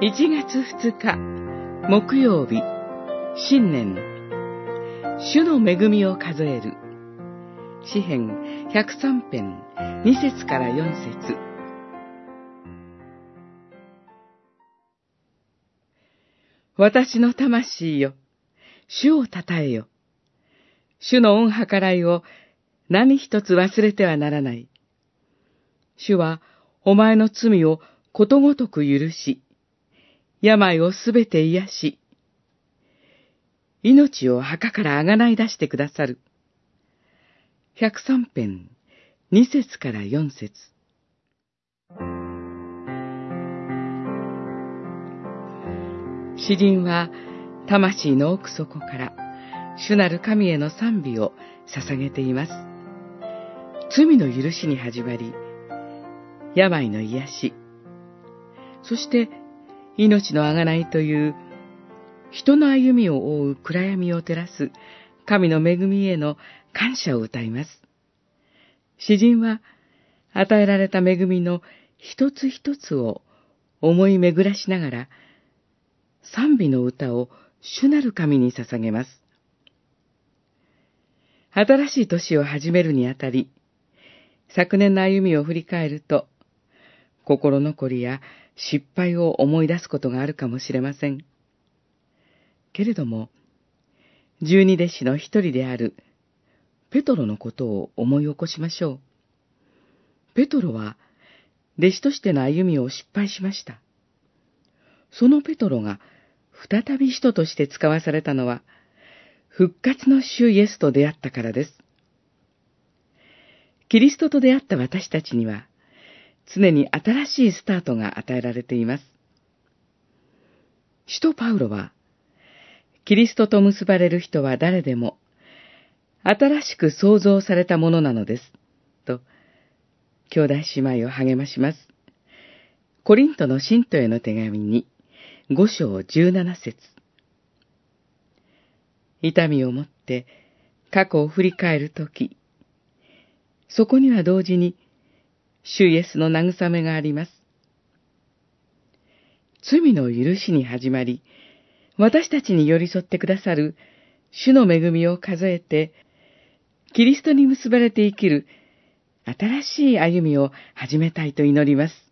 1月2日木曜日新年主の恵みを数える詩編103編2節から4節私の魂よ、主を称えよ。主の恩計らいを何一つ忘れてはならない。主はお前の罪をことごとく許し、病をすべて癒し、命を墓からあがない出してくださる。百三編、二節から四節。詩人は、魂の奥底から、主なる神への賛美を捧げています。罪の許しに始まり、病の癒し、そして命のあがないという人の歩みを覆う暗闇を照らす神の恵みへの感謝を歌います。詩人は与えられた恵みの一つ一つを思い巡らしながら賛美の歌を主なる神に捧げます。新しい年を始めるにあたり、昨年の歩みを振り返ると、心残りや失敗を思い出すことがあるかもしれません。けれども、十二弟子の一人であるペトロのことを思い起こしましょう。ペトロは弟子としての歩みを失敗しました。そのペトロが再び使徒として使わされたのは、復活の主イエスと出会ったからです。キリストと出会った私たちには、常に新しいスタートが与えられています。使徒パウロは、キリストと結ばれる人は誰でも、新しく創造されたものなのです。と、兄弟姉妹を励まします。コリントの信徒への手紙に、五章十七節痛みをもって過去を振り返るとき、そこには同時に主イエスの慰めがあります。罪の許しに始まり、私たちに寄り添ってくださる主の恵みを数えて、キリストに結ばれて生きる新しい歩みを始めたいと祈ります。